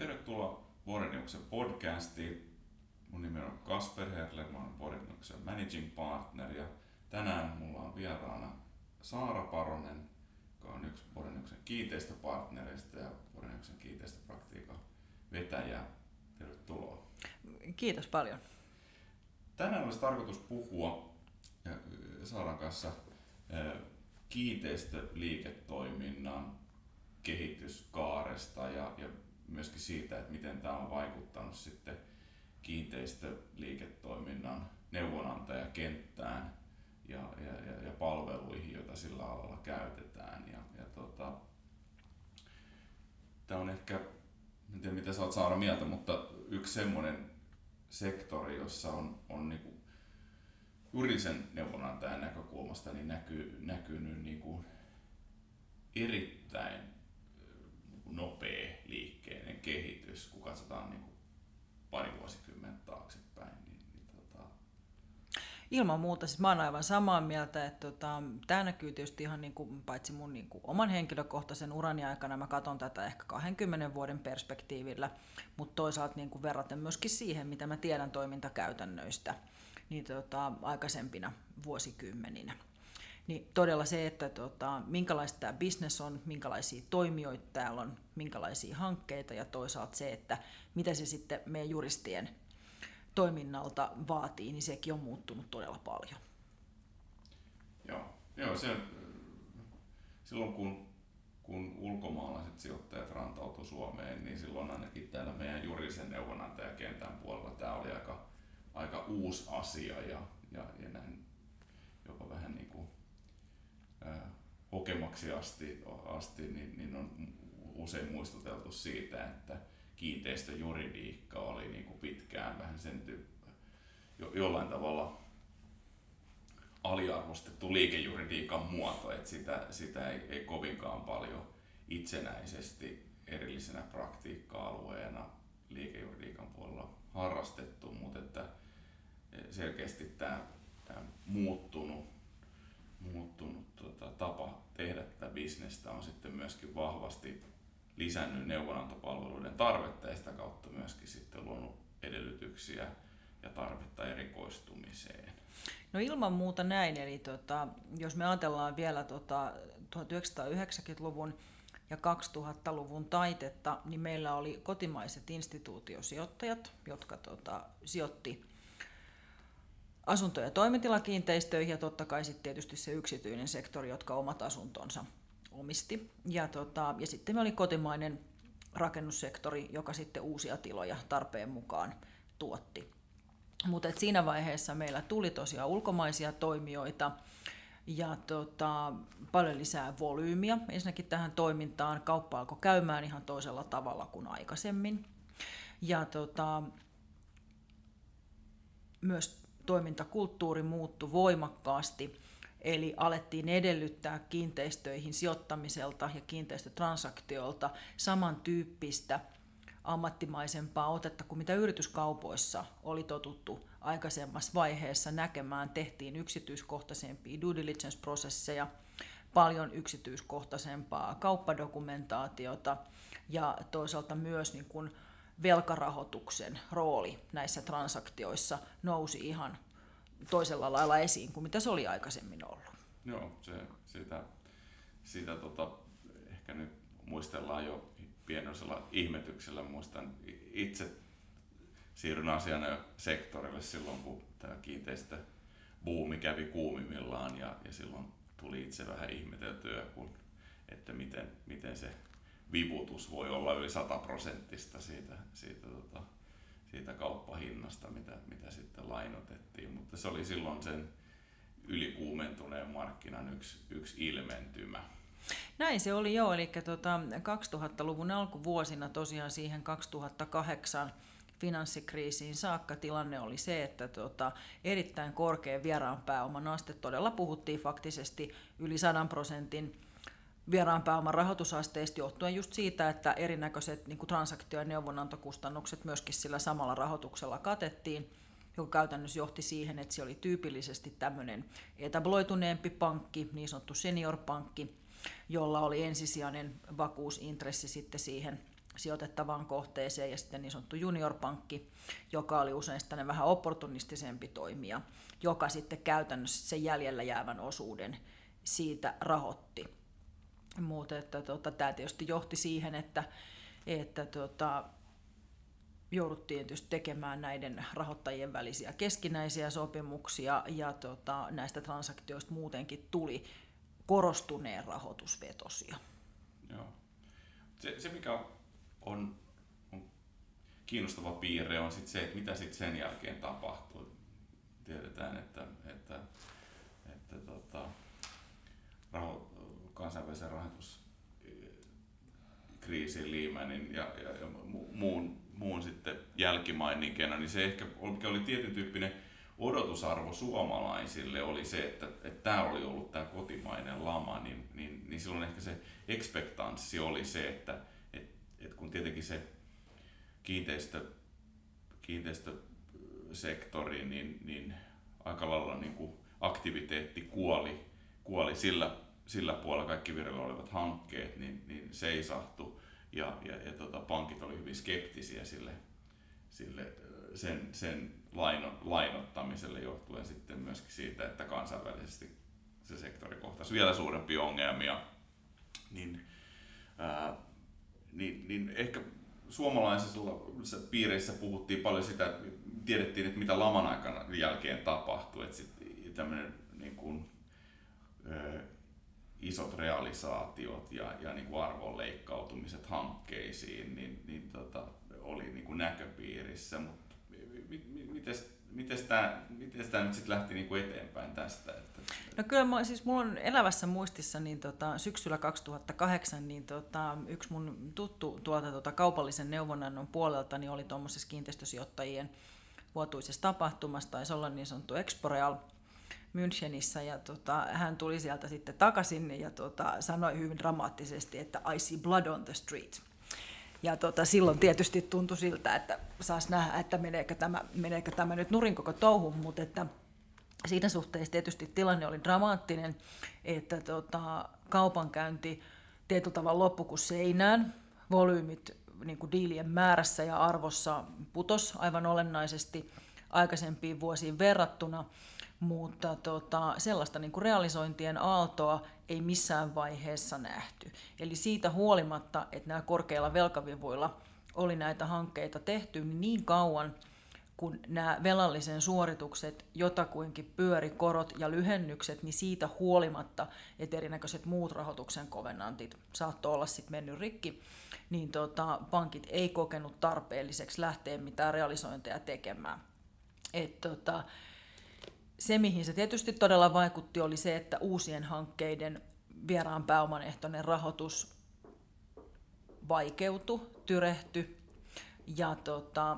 Tervetuloa Vuoreniuksen podcastiin. Mun nimi on Kasper Herler, mä olen Vuoreniuksen managing partner ja tänään mulla on vieraana Saara Paronen, joka on yksi Vuoreniuksen kiinteistöpartnereista ja Vuoreniuksen kiinteistöpraktiikan vetäjä. Tervetuloa. Kiitos paljon. Tänään olisi tarkoitus puhua Saaran kanssa kiinteistöliiketoiminnan kehityskaaresta ja, ja myöskin siitä, että miten tämä on vaikuttanut sitten kiinteistöliiketoiminnan neuvonantajakenttään ja, ja, ja, ja palveluihin, joita sillä alalla käytetään. Ja, ja tota, tämä on ehkä, en tiedä mitä sä oot Saara mieltä, mutta yksi semmoinen sektori, jossa on, on niinku juridisen neuvonantajan näkökulmasta niin näkyy, näkynyt niinku erittäin nopea liikkeinen kehitys, kun katsotaan niin kuin pari vuosikymmentä taaksepäin. Niin, niin tota... Ilman muuta, siis mä oon aivan samaa mieltä, että tota, tämä näkyy tietysti ihan niin kuin, paitsi mun niin kuin, oman henkilökohtaisen urani aikana, mä katson tätä ehkä 20 vuoden perspektiivillä, mutta toisaalta niin kuin verraten myöskin siihen, mitä mä tiedän toimintakäytännöistä niin tota, aikaisempina vuosikymmeninä niin todella se, että tota, minkälaista tämä business on, minkälaisia toimijoita täällä on, minkälaisia hankkeita ja toisaalta se, että mitä se sitten meidän juristien toiminnalta vaatii, niin sekin on muuttunut todella paljon. Joo, Joo se, silloin kun, kun ulkomaalaiset sijoittajat rantautuivat Suomeen, niin silloin ainakin täällä meidän juridisen neuvonantajakentän puolella tämä oli aika, aika uusi asia ja, ja, ja näin jopa vähän niin kokemaksi asti, asti niin, niin on usein muistuteltu siitä, että kiinteistöjuridiikka oli niin kuin pitkään vähän sen tyyppi, jo, jollain tavalla aliarvostettu liikejuridiikan muoto, että sitä, sitä ei, ei kovinkaan paljon itsenäisesti erillisenä praktiikka-alueena liikejuridiikan puolella harrastettu, mutta että selkeästi tämä, tämä muuttunut muuttunut tota, tapa tehdä tätä bisnestä on sitten myöskin vahvasti lisännyt neuvonantopalveluiden tarvetta ja sitä kautta myöskin sitten luonut edellytyksiä ja tarvetta erikoistumiseen. No ilman muuta näin, eli tota, jos me ajatellaan vielä tota 1990-luvun ja 2000-luvun taitetta, niin meillä oli kotimaiset instituutiosijoittajat, jotka tota, sijoitti asunto- ja toimitilakiinteistöihin ja totta kai sitten tietysti se yksityinen sektori, jotka omat asuntonsa omisti. Ja, tota, ja sitten me oli kotimainen rakennussektori, joka sitten uusia tiloja tarpeen mukaan tuotti. Mutta siinä vaiheessa meillä tuli tosiaan ulkomaisia toimijoita ja tota, paljon lisää volyymiä ensinnäkin tähän toimintaan. Kauppa alkoi käymään ihan toisella tavalla kuin aikaisemmin. Ja tota, myös toimintakulttuuri muuttui voimakkaasti, eli alettiin edellyttää kiinteistöihin sijoittamiselta ja kiinteistötransaktioilta samantyyppistä ammattimaisempaa otetta kuin mitä yrityskaupoissa oli totuttu aikaisemmassa vaiheessa näkemään. Tehtiin yksityiskohtaisempia due diligence-prosesseja, paljon yksityiskohtaisempaa kauppadokumentaatiota ja toisaalta myös niin kuin velkarahoituksen rooli näissä transaktioissa nousi ihan toisella lailla esiin kuin mitä se oli aikaisemmin ollut. Joo, se, sitä, sitä tota, ehkä nyt muistellaan jo pienoisella ihmetyksellä. Muistan itse siirryn asiana sektorille silloin, kun tämä kiinteistö buumi kävi kuumimmillaan ja, ja silloin tuli itse vähän ihmeteltyä, kun, että miten, miten se vivutus voi olla yli 100 prosenttista siitä, siitä, tota, siitä kauppahinnasta, mitä, mitä sitten lainotettiin. Mutta se oli silloin sen ylikuumentuneen markkinan yksi, yksi ilmentymä. Näin se oli jo, eli tota, 2000-luvun alkuvuosina tosiaan siihen 2008 finanssikriisiin saakka tilanne oli se, että tota, erittäin korkea vieraan pääoman aste, todella puhuttiin faktisesti yli 100 prosentin vieraan pääoman rahoitusasteista johtuen just siitä, että erinäköiset niin transaktio- ja neuvonantokustannukset myöskin sillä samalla rahoituksella katettiin, joka käytännössä johti siihen, että se oli tyypillisesti tämmöinen etabloituneempi pankki, niin sanottu senior-pankki, jolla oli ensisijainen vakuusintressi sitten siihen, sijoitettavaan kohteeseen ja sitten niin sanottu juniorpankki, joka oli usein sitten vähän opportunistisempi toimija, joka sitten käytännössä sen jäljellä jäävän osuuden siitä rahoitti. Mutta että tota, tämä tietysti johti siihen, että, että tota, jouduttiin tietysti tekemään näiden rahoittajien välisiä keskinäisiä sopimuksia ja tota, näistä transaktioista muutenkin tuli korostuneen rahoitusvetosia. Joo. Se, se mikä on, on kiinnostava piirre on sit se, että mitä sit sen jälkeen tapahtuu. Tiedetään, että, että tota, raho, kansainvälisen rahoituskriisin Lehmanin ja, ja, ja muun, muun sitten jälkimaininkeena, niin se ehkä mikä oli tietyn tyyppinen odotusarvo suomalaisille oli se, että, että tämä oli ollut tämä kotimainen lama, niin, niin, niin silloin ehkä se ekspektanssi oli se, että et, et kun tietenkin se kiinteistö, kiinteistösektori, niin, niin aika lailla niin kuin aktiviteetti kuoli, kuoli sillä, sillä puolella kaikki vireillä olevat hankkeet, niin, niin seisahtu. Ja, ja, ja tota, pankit oli hyvin skeptisiä sille, sille sen, sen laino, lainottamiselle johtuen sitten myöskin siitä, että kansainvälisesti se sektori kohtasi vielä suurempia ongelmia, niin, ää, niin, niin ehkä suomalaisissa piireissä puhuttiin paljon sitä, tiedettiin, että mitä laman aikana jälkeen tapahtui, että sitten tämmöinen niin kuin, ää, isot realisaatiot ja, ja niin kuin arvonleikkautumiset hankkeisiin, niin, niin tota, oli niin kuin näköpiirissä, mutta miten tämä, nyt sitten lähti niinku eteenpäin tästä? Että... No kyllä mä, siis mulla on elävässä muistissa niin tota, syksyllä 2008 niin tota, yksi mun tuttu tuolta tota, kaupallisen neuvonannon puolelta niin oli tuommoisessa kiinteistösijoittajien vuotuisessa tapahtumassa, taisi olla niin sanottu Exporeal Münchenissä ja tota, hän tuli sieltä sitten takaisin ja tota, sanoi hyvin dramaattisesti, että I see blood on the street. Ja tota, silloin tietysti tuntui siltä, että saas nähdä, että meneekö tämä, meneekö tämä nyt nurin koko touhu, mutta että siinä suhteessa tietysti tilanne oli dramaattinen, että tota, kaupankäynti tietyllä tavalla loppu kuin seinään, volyymit niin kuin diilien määrässä ja arvossa putos aivan olennaisesti aikaisempiin vuosiin verrattuna, mutta tota, sellaista niin kuin realisointien aaltoa ei missään vaiheessa nähty. Eli siitä huolimatta, että nämä korkeilla velkavivuilla oli näitä hankkeita tehty, niin kauan kun nämä velallisen suoritukset jotakuinkin pyöri, korot ja lyhennykset, niin siitä huolimatta, että erinäköiset muut rahoituksen kovenantit saattoi olla sitten mennyt rikki, niin tota, pankit ei kokenut tarpeelliseksi lähteä mitään realisointeja tekemään. Et tota, se, mihin se tietysti todella vaikutti, oli se, että uusien hankkeiden vieraan pääoman ehtoinen rahoitus vaikeutui, tyrehty ja tota,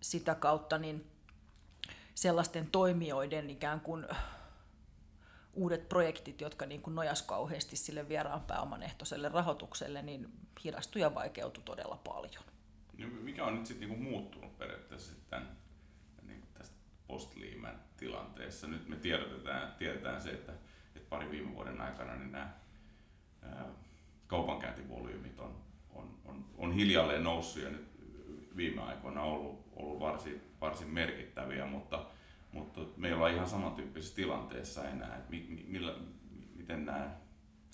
sitä kautta niin sellaisten toimijoiden ikään kuin uudet projektit, jotka niin kuin nojas kauheasti sille vieraan pääoman ehtoiselle rahoitukselle, niin hidastui ja vaikeutui todella paljon. No, mikä on nyt sitten niin muuttunut periaatteessa tämän post tilanteessa. Nyt me tiedetään, tiedetään se, että, että pari viime vuoden aikana niin nämä ää, kaupankäyntivolyymit on, on, on, on hiljalleen noussut ja nyt viime aikoina ollut, ollut varsin, varsin merkittäviä, mutta, mutta me olla ihan samantyyppisessä tilanteessa enää, että mi, millä, miten nämä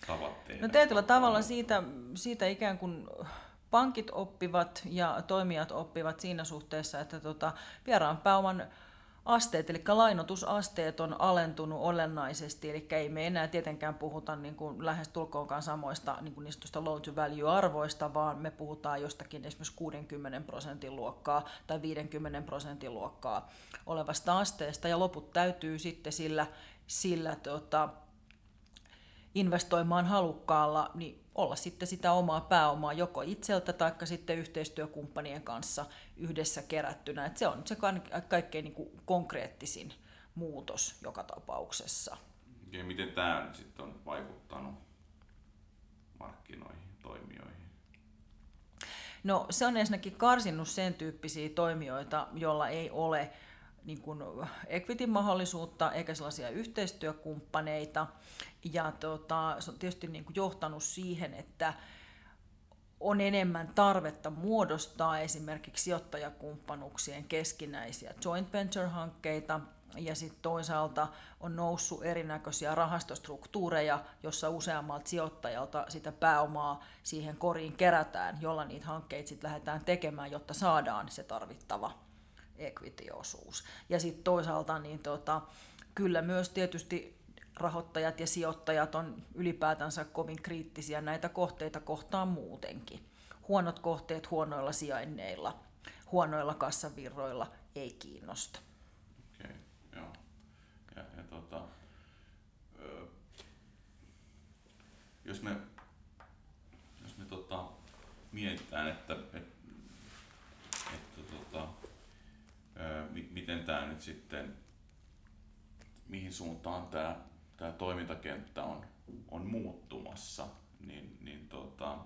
tavat tehdä. No tietyllä tavalla siitä, siitä ikään kuin pankit oppivat ja toimijat oppivat siinä suhteessa, että tota, vieraan pääoman asteet, eli lainotusasteet on alentunut olennaisesti, eli ei me enää tietenkään puhuta niin kuin lähes tulkoonkaan samoista niin, kuin niin loan to value arvoista, vaan me puhutaan jostakin esimerkiksi 60 prosentin luokkaa tai 50 prosentin luokkaa olevasta asteesta, ja loput täytyy sitten sillä, sillä tota, investoimaan halukkaalla, niin olla sitten sitä omaa pääomaa joko itseltä tai sitten yhteistyökumppanien kanssa yhdessä kerättynä. Et se on se kaikkein niin kuin konkreettisin muutos joka tapauksessa. Ja miten tämä nyt sitten on vaikuttanut markkinoihin, toimijoihin? No se on ensinnäkin karsinnut sen tyyppisiä toimijoita, joilla ei ole niin kuin equity-mahdollisuutta eikä sellaisia yhteistyökumppaneita. Ja tota, se on tietysti niin kuin johtanut siihen, että on enemmän tarvetta muodostaa esimerkiksi sijoittajakumppanuuksien keskinäisiä joint venture-hankkeita, ja sitten toisaalta on noussut erinäköisiä rahastostruktuureja, jossa useammalta sijoittajalta sitä pääomaa siihen koriin kerätään, jolla niitä hankkeita sitten lähdetään tekemään, jotta saadaan se tarvittava equity-osuus. Ja sitten toisaalta niin tota, kyllä myös tietysti rahoittajat ja sijoittajat on ylipäätänsä kovin kriittisiä näitä kohteita kohtaan muutenkin. Huonot kohteet huonoilla sijainneilla, huonoilla kassavirroilla ei kiinnosta. Okei, joo. Ja, ja tota, ö, jos me, jos me tota, mietitään, että, että tota, ö, miten tämä nyt sitten, mihin suuntaan tämä tämä toimintakenttä on, on muuttumassa, niin, niin tota,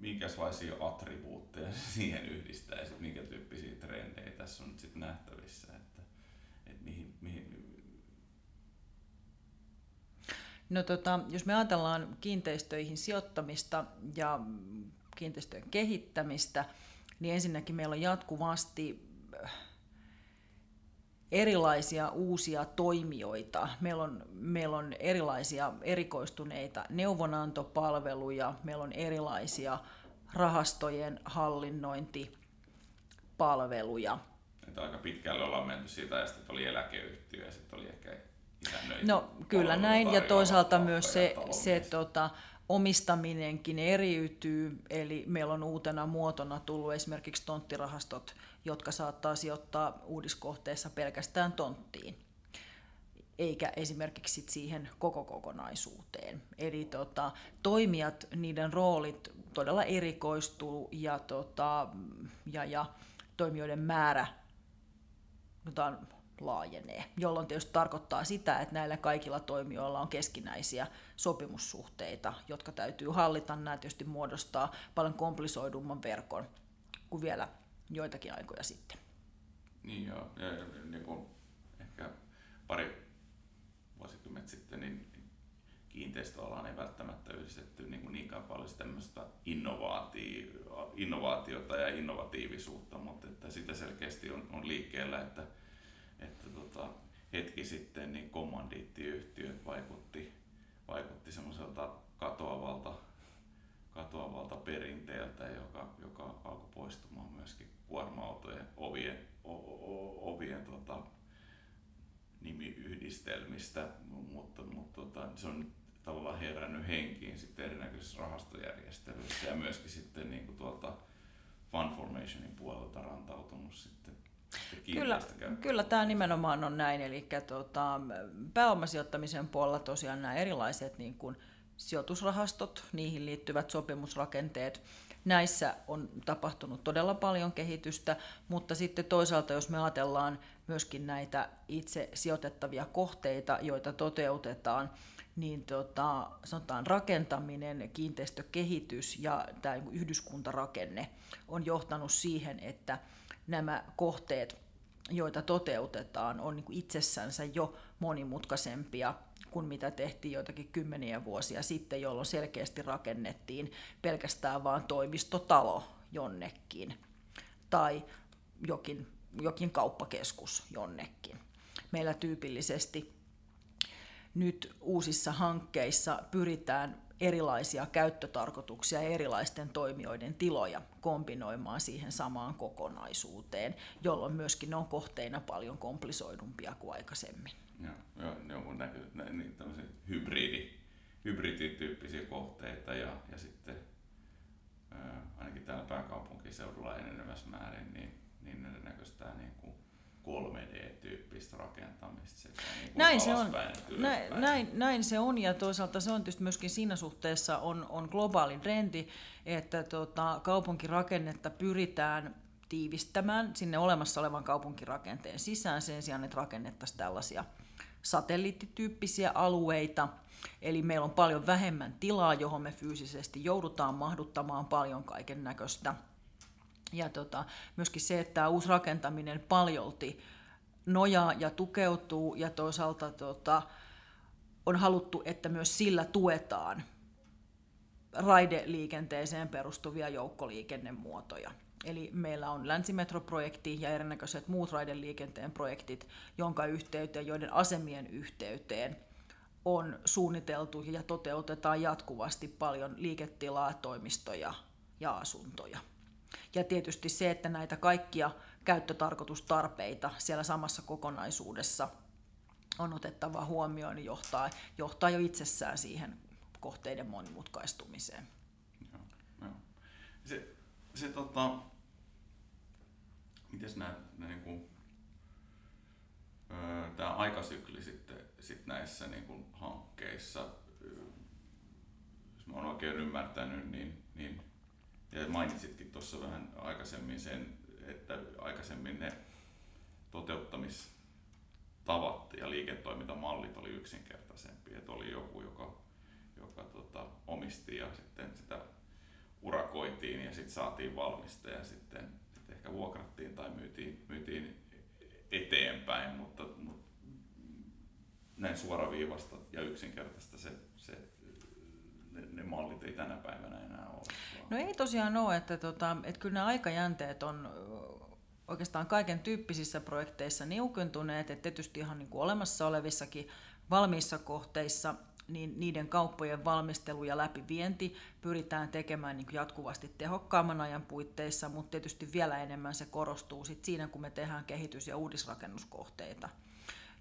minkälaisia attribuutteja siihen yhdistäisi, minkä tyyppisiä trendejä tässä on nyt sitten nähtävissä, että, että mihin, mihin, No tota, jos me ajatellaan kiinteistöihin sijoittamista ja kiinteistöjen kehittämistä, niin ensinnäkin meillä on jatkuvasti erilaisia uusia toimijoita. Meillä on, meillä on erilaisia erikoistuneita neuvonantopalveluja, meillä on erilaisia rahastojen hallinnointipalveluja. Että aika pitkälle ollaan menty siitä, että oli eläkeyhtiö ja sitten oli ehkä No kyllä näin, ja toisaalta myös se, se tota, omistaminenkin eriytyy, eli meillä on uutena muotona tullut esimerkiksi tonttirahastot, jotka saattaa sijoittaa uudiskohteessa pelkästään tonttiin eikä esimerkiksi siihen koko kokonaisuuteen. Eli tota, toimijat, niiden roolit todella erikoistuu ja, tota, ja, ja toimijoiden määrä jota laajenee, jolloin tietysti tarkoittaa sitä, että näillä kaikilla toimijoilla on keskinäisiä sopimussuhteita, jotka täytyy hallita. Nämä tietysti muodostaa paljon komplisoidumman verkon kuin vielä joitakin aikoja sitten. Niin joo, ja, ja niin kuin ehkä pari vuosikymmentä sitten niin kiinteistöalaan ei välttämättä yhdistetty niin kuin niinkään paljon tämmöistä innovaatiota ja innovatiivisuutta, mutta että sitä selkeästi on, on liikkeellä, että, että tota, hetki sitten niin kommandiittiyhtiöt vaikutti, vaikutti semmoiselta katoavalta, katoavalta perinteeltä, joka, joka alkoi poistumaan myöskin kuorma-autojen ovien, o, o, ovien tota, nimiyhdistelmistä, mutta, mutta tota, se on tavallaan herännyt henkiin sitten erinäköisissä rahastojärjestelyissä ja myöskin sitten niin kuin tuolta Fund Formationin puolelta rantautunut sitten Kyllä, kyllä tämä nimenomaan on näin, eli tuota, pääomasijoittamisen puolella tosiaan nämä erilaiset niin kuin sijoitusrahastot, niihin liittyvät sopimusrakenteet, Näissä on tapahtunut todella paljon kehitystä, mutta sitten toisaalta jos me ajatellaan myöskin näitä itse sijoitettavia kohteita, joita toteutetaan, niin tota, sanotaan rakentaminen, kiinteistökehitys ja tämä yhdyskuntarakenne on johtanut siihen, että nämä kohteet, joita toteutetaan, on niin itsessänsä jo monimutkaisempia kuin mitä tehtiin joitakin kymmeniä vuosia sitten, jolloin selkeästi rakennettiin pelkästään vain toimistotalo jonnekin tai jokin, jokin kauppakeskus jonnekin. Meillä tyypillisesti nyt uusissa hankkeissa pyritään erilaisia käyttötarkoituksia ja erilaisten toimijoiden tiloja kombinoimaan siihen samaan kokonaisuuteen, jolloin myöskin ne on kohteina paljon komplisoidumpia kuin aikaisemmin. Joo, joo jonkun näkö, niin tämmöisiä hybridi, hybridityyppisiä kohteita ja, ja sitten ää, ainakin täällä pääkaupunkiseudulla enenevässä määrin, niin, niin ne näköistää niin kuin 3D-tyyppistä rakentamista sekä niin näin se on. Näin, näin, näin, se on ja toisaalta se on tietysti myöskin siinä suhteessa on, on globaali trendi, että tota, kaupunkirakennetta pyritään tiivistämään sinne olemassa olevan kaupunkirakenteen sisään sen sijaan, että rakennettaisiin tällaisia satelliittityyppisiä alueita, eli meillä on paljon vähemmän tilaa, johon me fyysisesti joudutaan mahduttamaan paljon kaiken näköistä. Ja tota, myöskin se, että tämä uusi rakentaminen paljolti nojaa ja tukeutuu, ja toisaalta tota, on haluttu, että myös sillä tuetaan raideliikenteeseen perustuvia joukkoliikennemuotoja. Eli meillä on länsimetroprojekti ja erinäköiset muut raideliikenteen projektit, jonka yhteyteen, joiden asemien yhteyteen on suunniteltu ja toteutetaan jatkuvasti paljon liiketilaa, toimistoja ja asuntoja. Ja tietysti se, että näitä kaikkia käyttötarkoitustarpeita siellä samassa kokonaisuudessa on otettava huomioon, niin johtaa, johtaa jo itsessään siihen kohteiden monimutkaistumiseen. Joo, joo. Se, se tota, miten nämä, nämä niin kuin, tämä aikasykli sitten sit näissä niin kuin hankkeissa, jos mä olen oikein ymmärtänyt, niin, niin ja mainitsitkin tuossa vähän aikaisemmin sen, että aikaisemmin ne toteuttamistavat ja liiketoimintamallit oli yksinkertaisempia, että oli joku, joka, joka tota, omisti ja sitten sitä urakoitiin ja sitten saatiin valmista ja sitten, sitten ehkä vuokrattiin tai myytiin, myytiin eteenpäin, mutta, mutta näin suoraviivasta ja yksinkertaista se, se, ne, ne mallit ei tänä päivänä enää. No ei tosiaan ole, että, tota, että kyllä nämä aikajänteet on oikeastaan kaiken tyyppisissä projekteissa niukentuneet, että tietysti ihan niin kuin olemassa olevissakin valmiissa kohteissa niin niiden kauppojen valmistelu ja läpivienti pyritään tekemään niin jatkuvasti tehokkaamman ajan puitteissa, mutta tietysti vielä enemmän se korostuu sit siinä, kun me tehdään kehitys- ja uudisrakennuskohteita,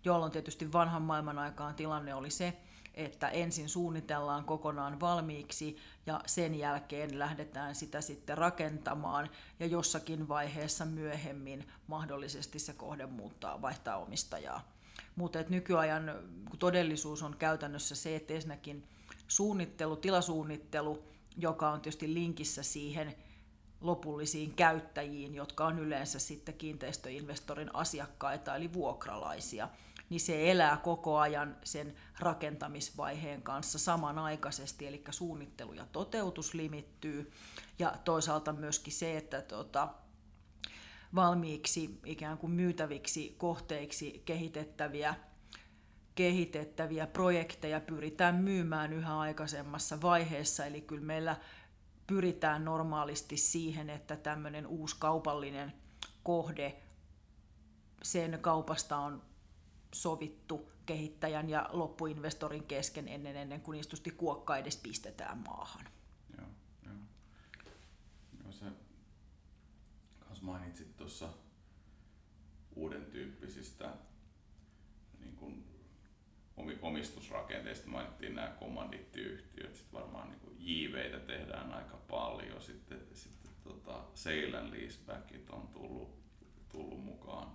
jolloin tietysti vanhan maailman aikaan tilanne oli se, että ensin suunnitellaan kokonaan valmiiksi ja sen jälkeen lähdetään sitä sitten rakentamaan ja jossakin vaiheessa myöhemmin mahdollisesti se kohde muuttaa, vaihtaa omistajaa. Mutta nykyajan todellisuus on käytännössä se, että ensinnäkin suunnittelu, tilasuunnittelu, joka on tietysti linkissä siihen lopullisiin käyttäjiin, jotka on yleensä sitten kiinteistöinvestorin asiakkaita eli vuokralaisia, niin se elää koko ajan sen rakentamisvaiheen kanssa samanaikaisesti, eli suunnittelu ja toteutus limittyy, ja toisaalta myöskin se, että tota, valmiiksi ikään kuin myytäviksi kohteiksi kehitettäviä kehitettäviä projekteja pyritään myymään yhä aikaisemmassa vaiheessa, eli kyllä meillä pyritään normaalisti siihen, että tämmöinen uusi kaupallinen kohde, sen kaupasta on sovittu kehittäjän ja loppuinvestorin kesken ennen, ennen kuin istusti kuokka edes pistetään maahan. Joo, joo. joo se kans mainitsit tuossa uuden tyyppisistä niin kuin omistusrakenteista mainittiin nämä kommandittiyhtiöt, sitten varmaan niin JVitä tehdään aika paljon, sitten, sitten tota, Seilan leasebackit on tullut, tullut mukaan.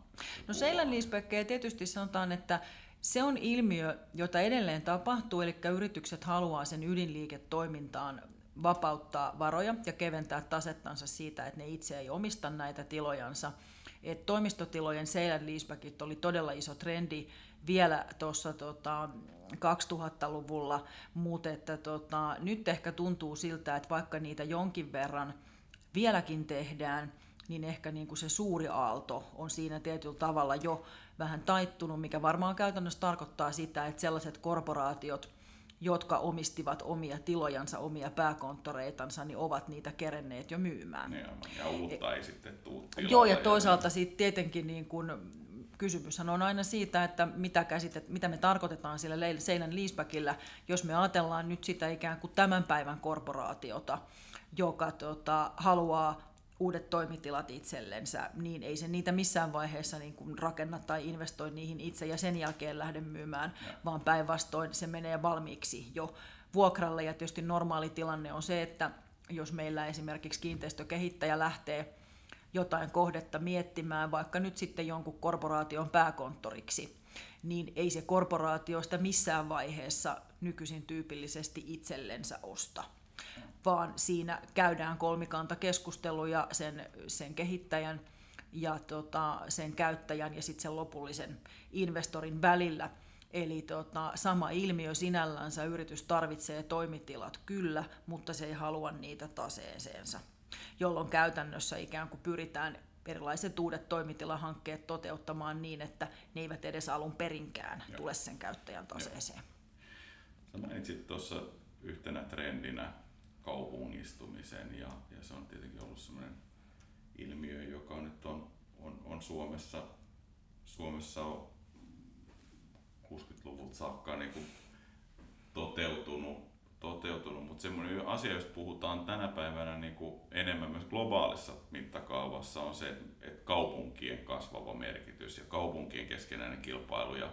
No Seilan leasebackkejä tietysti sanotaan, että se on ilmiö, jota edelleen tapahtuu, eli yritykset haluaa sen ydinliiketoimintaan vapauttaa varoja ja keventää tasettansa siitä, että ne itse ei omista näitä tilojansa. Et toimistotilojen sale leasebackit oli todella iso trendi vielä tuossa tota, 2000-luvulla, mutta että tota, nyt ehkä tuntuu siltä, että vaikka niitä jonkin verran vieläkin tehdään, niin ehkä niin kuin se suuri aalto on siinä tietyllä tavalla jo vähän taittunut, mikä varmaan käytännössä tarkoittaa sitä, että sellaiset korporaatiot, jotka omistivat omia tilojansa, omia pääkonttoreitansa, niin ovat niitä kerenneet jo myymään. Ja, ja uutta ei sitten tule Joo, ja toisaalta sitten tietenkin niin kun, kysymyshän on aina siitä, että mitä, käsitet, mitä me tarkoitetaan sillä seinän leasebackillä, jos me ajatellaan nyt sitä ikään kuin tämän päivän korporaatiota, joka tota, haluaa uudet toimitilat itsellensä, niin ei se niitä missään vaiheessa niin kuin rakenna tai investoi niihin itse ja sen jälkeen lähde myymään, ja. vaan päinvastoin se menee valmiiksi jo vuokralle. Ja tietysti normaali tilanne on se, että jos meillä esimerkiksi kiinteistökehittäjä lähtee jotain kohdetta miettimään, vaikka nyt sitten jonkun korporaation pääkonttoriksi, niin ei se korporaatioista missään vaiheessa nykyisin tyypillisesti itsellensä osta vaan siinä käydään kolmikantakeskusteluja sen, sen kehittäjän ja tota, sen käyttäjän ja sitten sen lopullisen investorin välillä. Eli tota, sama ilmiö sinällänsä, yritys tarvitsee toimitilat kyllä, mutta se ei halua niitä taseeseensa, jolloin käytännössä ikään kuin pyritään erilaiset uudet toimitilahankkeet toteuttamaan niin, että ne eivät edes alun perinkään Joo. tule sen käyttäjän taseeseen. Sä mainitsit tuossa yhtenä trendinä kaupungistumisen ja, ja se on tietenkin ollut sellainen ilmiö, joka nyt on, on, on Suomessa, Suomessa on 60-luvulta saakka niin kuin toteutunut, toteutunut. mutta semmoinen asia, josta puhutaan tänä päivänä niin kuin enemmän myös globaalissa mittakaavassa, on se, että kaupunkien kasvava merkitys ja kaupunkien keskenäinen kilpailu ja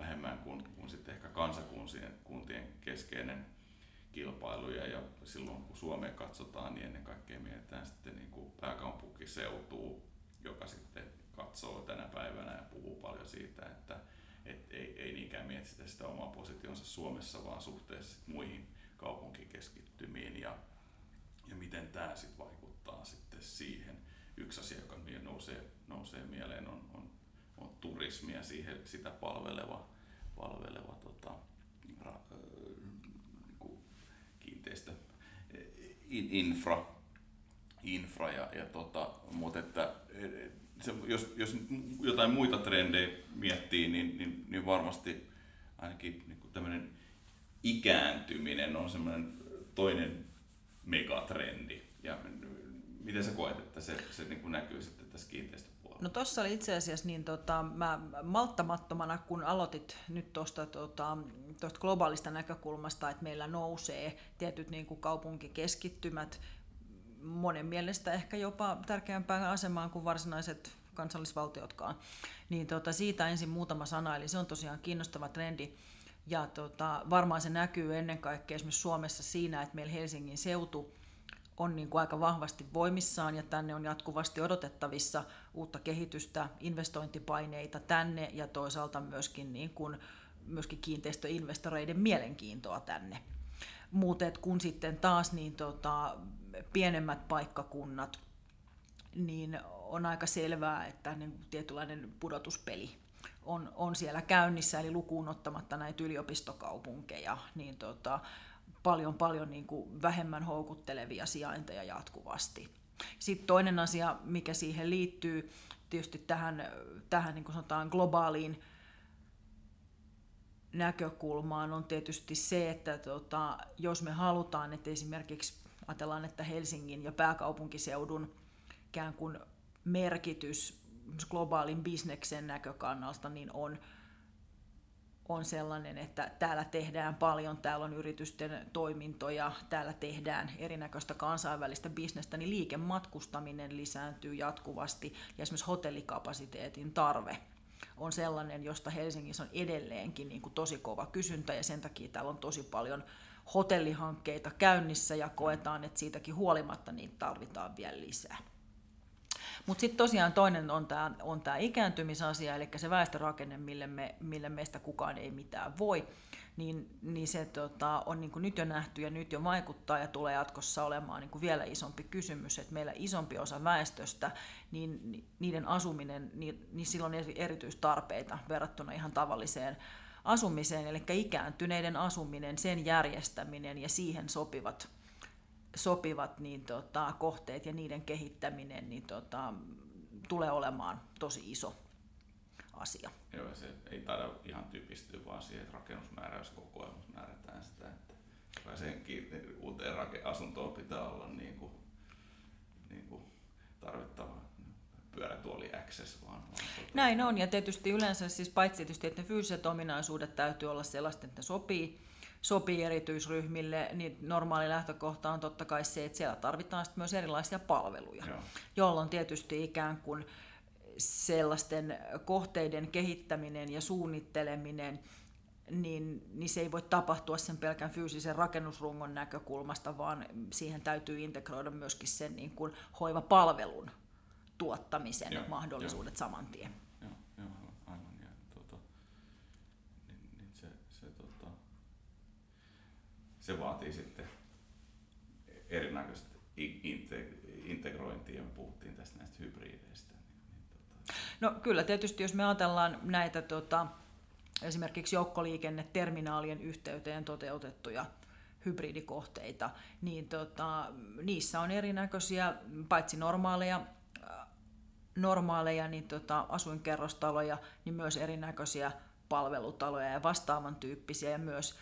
vähemmän kuin, kuin sitten ehkä kansakuntien kuntien keskeinen kilpailu. Ja silloin kun Suomeen katsotaan, niin ennen kaikkea mietitään sitten niin kuin pääkaupunkiseutua, joka sitten katsoo tänä päivänä ja puhuu paljon siitä, että et ei, ei niinkään mietitä sitä omaa positionsa Suomessa, vaan suhteessa muihin kaupunkikeskittymiin ja, ja miten tämä sitten vaikuttaa sitten siihen. Yksi asia, joka nousee, nousee mieleen, on, on, on turismi ja siihen, sitä palveleva, palveleva tota, ra, niin kiinteistö infra, infra ja, ja tota, mutta että se, jos, jos jotain muita trendejä miettii, niin, niin, niin varmasti ainakin niin tämmöinen ikääntyminen on semmoinen toinen megatrendi. Ja miten sä koet, että se, se niin kuin näkyy sitten tässä kiinteistöpuolella? No tuossa oli itse asiassa niin tota, mä malttamattomana, kun aloitit nyt tuosta tota, globaalista näkökulmasta, että meillä nousee tietyt niin kuin kaupunkikeskittymät, monen mielestä ehkä jopa tärkeämpään asemaan kuin varsinaiset kansallisvaltiotkaan. Niin tota, siitä ensin muutama sana, eli se on tosiaan kiinnostava trendi. Ja tota, varmaan se näkyy ennen kaikkea esimerkiksi Suomessa siinä, että meillä Helsingin seutu on niin kuin aika vahvasti voimissaan ja tänne on jatkuvasti odotettavissa uutta kehitystä, investointipaineita tänne ja toisaalta myöskin, niin kuin, myöskin kiinteistöinvestoreiden mielenkiintoa tänne. Mutta kun sitten taas niin tota, pienemmät paikkakunnat, niin on aika selvää, että niin tietynlainen pudotuspeli on, on siellä käynnissä, eli lukuun ottamatta näitä yliopistokaupunkeja, niin tota, paljon paljon niin kuin vähemmän houkuttelevia sijainteja jatkuvasti. Sitten toinen asia, mikä siihen liittyy tietysti tähän, tähän niin kuin sanotaan globaaliin näkökulmaan, on tietysti se, että tota, jos me halutaan, että esimerkiksi ajatellaan, että Helsingin ja pääkaupunkiseudun ikään kuin merkitys globaalin bisneksen näkökannalta niin on, on sellainen, että täällä tehdään paljon, täällä on yritysten toimintoja, täällä tehdään erinäköistä kansainvälistä bisnestä, niin liikematkustaminen lisääntyy jatkuvasti ja esimerkiksi hotellikapasiteetin tarve on sellainen, josta Helsingissä on edelleenkin niin kuin tosi kova kysyntä ja sen takia täällä on tosi paljon hotellihankkeita käynnissä ja koetaan, että siitäkin huolimatta niitä tarvitaan vielä lisää. Mutta sitten tosiaan toinen on tämä on tää ikääntymisasia, eli se väestörakenne, mille, me, mille meistä kukaan ei mitään voi, niin, niin se tota, on niin nyt jo nähty ja nyt jo vaikuttaa ja tulee jatkossa olemaan niin vielä isompi kysymys, että meillä isompi osa väestöstä, niin niiden asuminen, niin, niin silloin on erityistarpeita verrattuna ihan tavalliseen asumiseen, eli ikääntyneiden asuminen, sen järjestäminen ja siihen sopivat sopivat niin tota, kohteet ja niiden kehittäminen niin tota, tulee olemaan tosi iso asia. Joo, se ei taida ihan typistyä vaan siihen, että rakennusmääräyskokoelmassa määrätään sitä, että senkin uuteen asuntoon pitää olla niin kuin, niin kuin tarvittava pyörätuoli access vaan. vaan. Näin on, ja tietysti yleensä siis paitsi tietysti, että ne fyysiset ominaisuudet täytyy olla sellaista, että ne sopii sopii erityisryhmille, niin normaali lähtökohta on totta kai se, että siellä tarvitaan myös erilaisia palveluja, Joo. jolloin tietysti ikään kuin sellaisten kohteiden kehittäminen ja suunnitteleminen, niin, niin se ei voi tapahtua sen pelkän fyysisen rakennusrungon näkökulmasta, vaan siihen täytyy integroida myöskin sen niin kuin hoivapalvelun tuottamisen Joo, mahdollisuudet jo. saman tien. se vaatii sitten erinäköistä integrointia. Me puhuttiin tästä näistä hybrideistä. No kyllä, tietysti jos me ajatellaan näitä tota, esimerkiksi joukkoliikenneterminaalien yhteyteen toteutettuja hybridikohteita, niin tota, niissä on erinäköisiä, paitsi normaaleja, normaaleja niin tota, asuinkerrostaloja, niin myös erinäköisiä palvelutaloja ja vastaavan tyyppisiä ja myös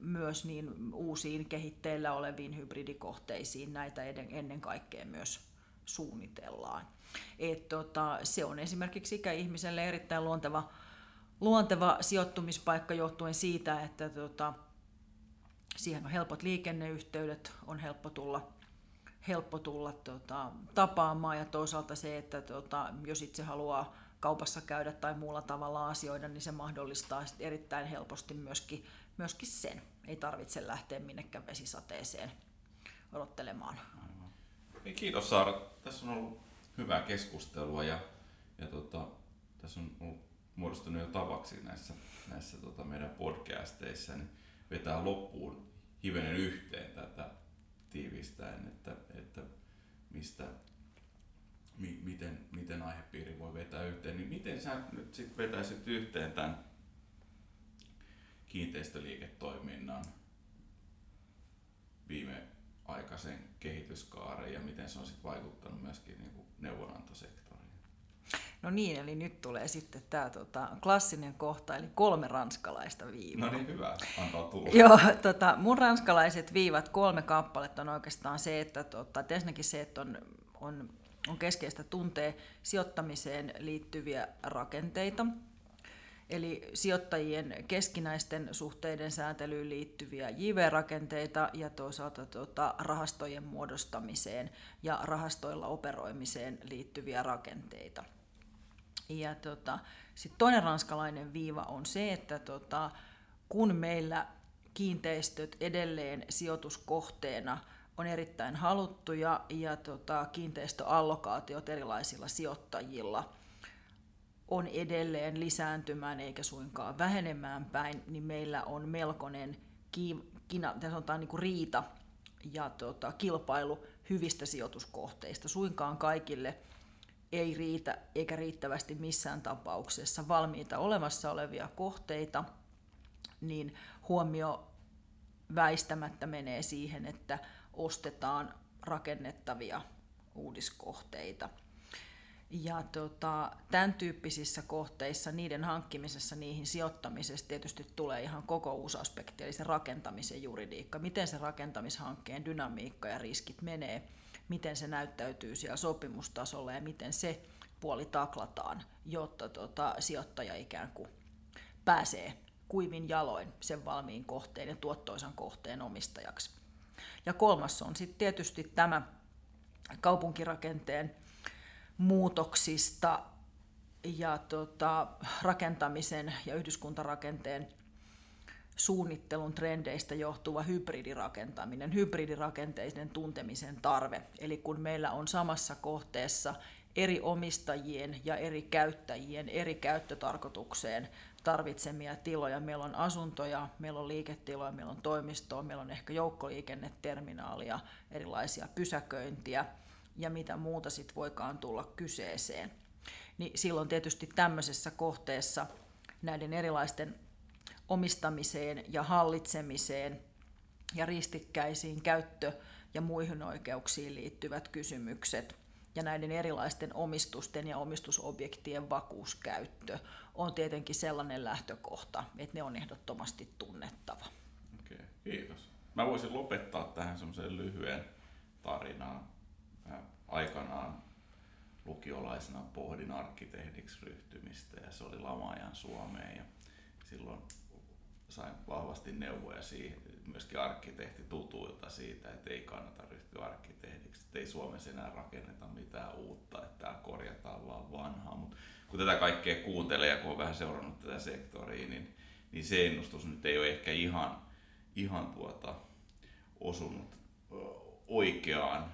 myös niin uusiin kehitteillä oleviin hybridikohteisiin näitä ennen kaikkea myös suunnitellaan. Et tota, se on esimerkiksi ikäihmiselle erittäin luonteva, luonteva sijoittumispaikka johtuen siitä, että tota, siihen on helpot liikenneyhteydet, on helppo tulla, helppo tulla tota, tapaamaan ja toisaalta se, että tota, jos itse haluaa kaupassa käydä tai muulla tavalla asioida, niin se mahdollistaa erittäin helposti myöskin, myöskin sen. Ei tarvitse lähteä minnekään vesisateeseen odottelemaan. Niin, kiitos Saara. Tässä on ollut hyvää keskustelua ja, ja tota, tässä on ollut muodostunut jo tavaksi näissä, näissä tota meidän podcasteissa niin vetää loppuun hivenen yhteen tätä tiivistäen, että, että mistä, mi, miten, miten aihepiiri voi vetää yhteen, niin miten sä nyt sitten vetäisit yhteen tämän kiinteistöliiketoiminnan viime aikaisen kehityskaaren ja miten se on sitten vaikuttanut myöskin niin kuin neuvonantosektoriin? No niin, eli nyt tulee sitten tämä tota, klassinen kohta, eli kolme ranskalaista viivaa. No niin, hyvä. Antaa tulla. Joo, tota, mun ranskalaiset viivat, kolme kappaletta on oikeastaan se, että tota, ensinnäkin se, että on, on, on keskeistä tuntee sijoittamiseen liittyviä rakenteita, eli sijoittajien keskinäisten suhteiden sääntelyyn liittyviä JV-rakenteita ja toisaalta tuota, rahastojen muodostamiseen ja rahastoilla operoimiseen liittyviä rakenteita. Ja tota, sitten toinen ranskalainen viiva on se, että tota, kun meillä kiinteistöt edelleen sijoituskohteena on erittäin haluttuja ja tota, kiinteistöallokaatiot erilaisilla sijoittajilla on edelleen lisääntymään eikä suinkaan vähenemään päin, niin meillä on melkoinen kina, sanotaan niin kuin riita ja tota, kilpailu hyvistä sijoituskohteista. Suinkaan kaikille ei riitä eikä riittävästi missään tapauksessa valmiita olemassa olevia kohteita, niin huomio väistämättä menee siihen, että ostetaan rakennettavia uudiskohteita. Ja tota, tämän tyyppisissä kohteissa, niiden hankkimisessa, niihin sijoittamisessa tietysti tulee ihan koko uusi aspekti, eli se rakentamisen juridiikka, miten se rakentamishankkeen dynamiikka ja riskit menee, miten se näyttäytyy siellä sopimustasolla ja miten se puoli taklataan, jotta tota, sijoittaja ikään kuin pääsee kuivin jaloin sen valmiin kohteen ja tuottoisan kohteen omistajaksi. Ja kolmas on sitten tietysti tämä kaupunkirakenteen muutoksista ja tota, rakentamisen ja yhdyskuntarakenteen suunnittelun trendeistä johtuva hybridirakentaminen, hybridirakenteiden tuntemisen tarve. Eli kun meillä on samassa kohteessa eri omistajien ja eri käyttäjien eri käyttötarkoitukseen tarvitsemia tiloja. Meillä on asuntoja, meillä on liiketiloja, meillä on toimistoa, meillä on ehkä joukkoliikenneterminaalia, erilaisia pysäköintiä ja mitä muuta sitten voikaan tulla kyseeseen. Niin silloin tietysti tämmöisessä kohteessa näiden erilaisten omistamiseen ja hallitsemiseen ja ristikkäisiin käyttö- ja muihin oikeuksiin liittyvät kysymykset ja näiden erilaisten omistusten ja omistusobjektien vakuuskäyttö on tietenkin sellainen lähtökohta, että ne on ehdottomasti tunnettava. Okei, kiitos. Mä voisin lopettaa tähän semmoisen lyhyen tarinaan. Mä aikanaan lukiolaisena pohdin arkkitehdiksi ryhtymistä ja se oli lama-ajan Suomeen ja silloin sain vahvasti neuvoja siihen, myöskin arkkitehtitutuilta siitä, että ei kannata ryhtyä arkkitehdiksi, että ei Suomessa enää rakenneta mitään uutta, että tämä korjataan vaan vanhaa. Mutta kun tätä kaikkea kuuntelee ja kun on vähän seurannut tätä sektoria, niin, niin se ennustus nyt ei ole ehkä ihan, ihan tuota, osunut oikeaan.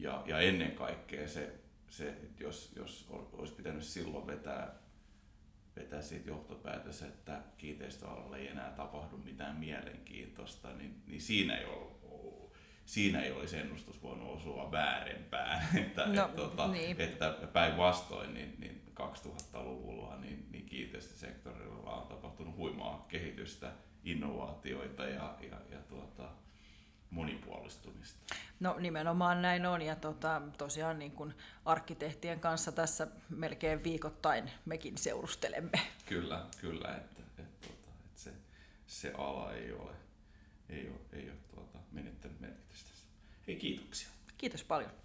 Ja, ja ennen kaikkea se, se että jos, jos olisi pitänyt silloin vetää vetää siitä johtopäätös, että kiinteistöalalla ei enää tapahdu mitään mielenkiintoista, niin, niin siinä, ei ole, siinä ei olisi ennustus voinut osua väärempään. että, no, et, tota, niin. että päinvastoin niin, niin 2000-luvulla niin, niin kiinteistösektorilla on tapahtunut huimaa kehitystä, innovaatioita ja, ja, ja tuota, monipuolistumista. No nimenomaan näin on ja tota, tosiaan niin kuin arkkitehtien kanssa tässä melkein viikoittain mekin seurustelemme. Kyllä, kyllä, että, että, että, että se, se ala ei ole, ei ole, ei ole tuota, menettänyt merkitystä. Hei, kiitoksia. Kiitos paljon.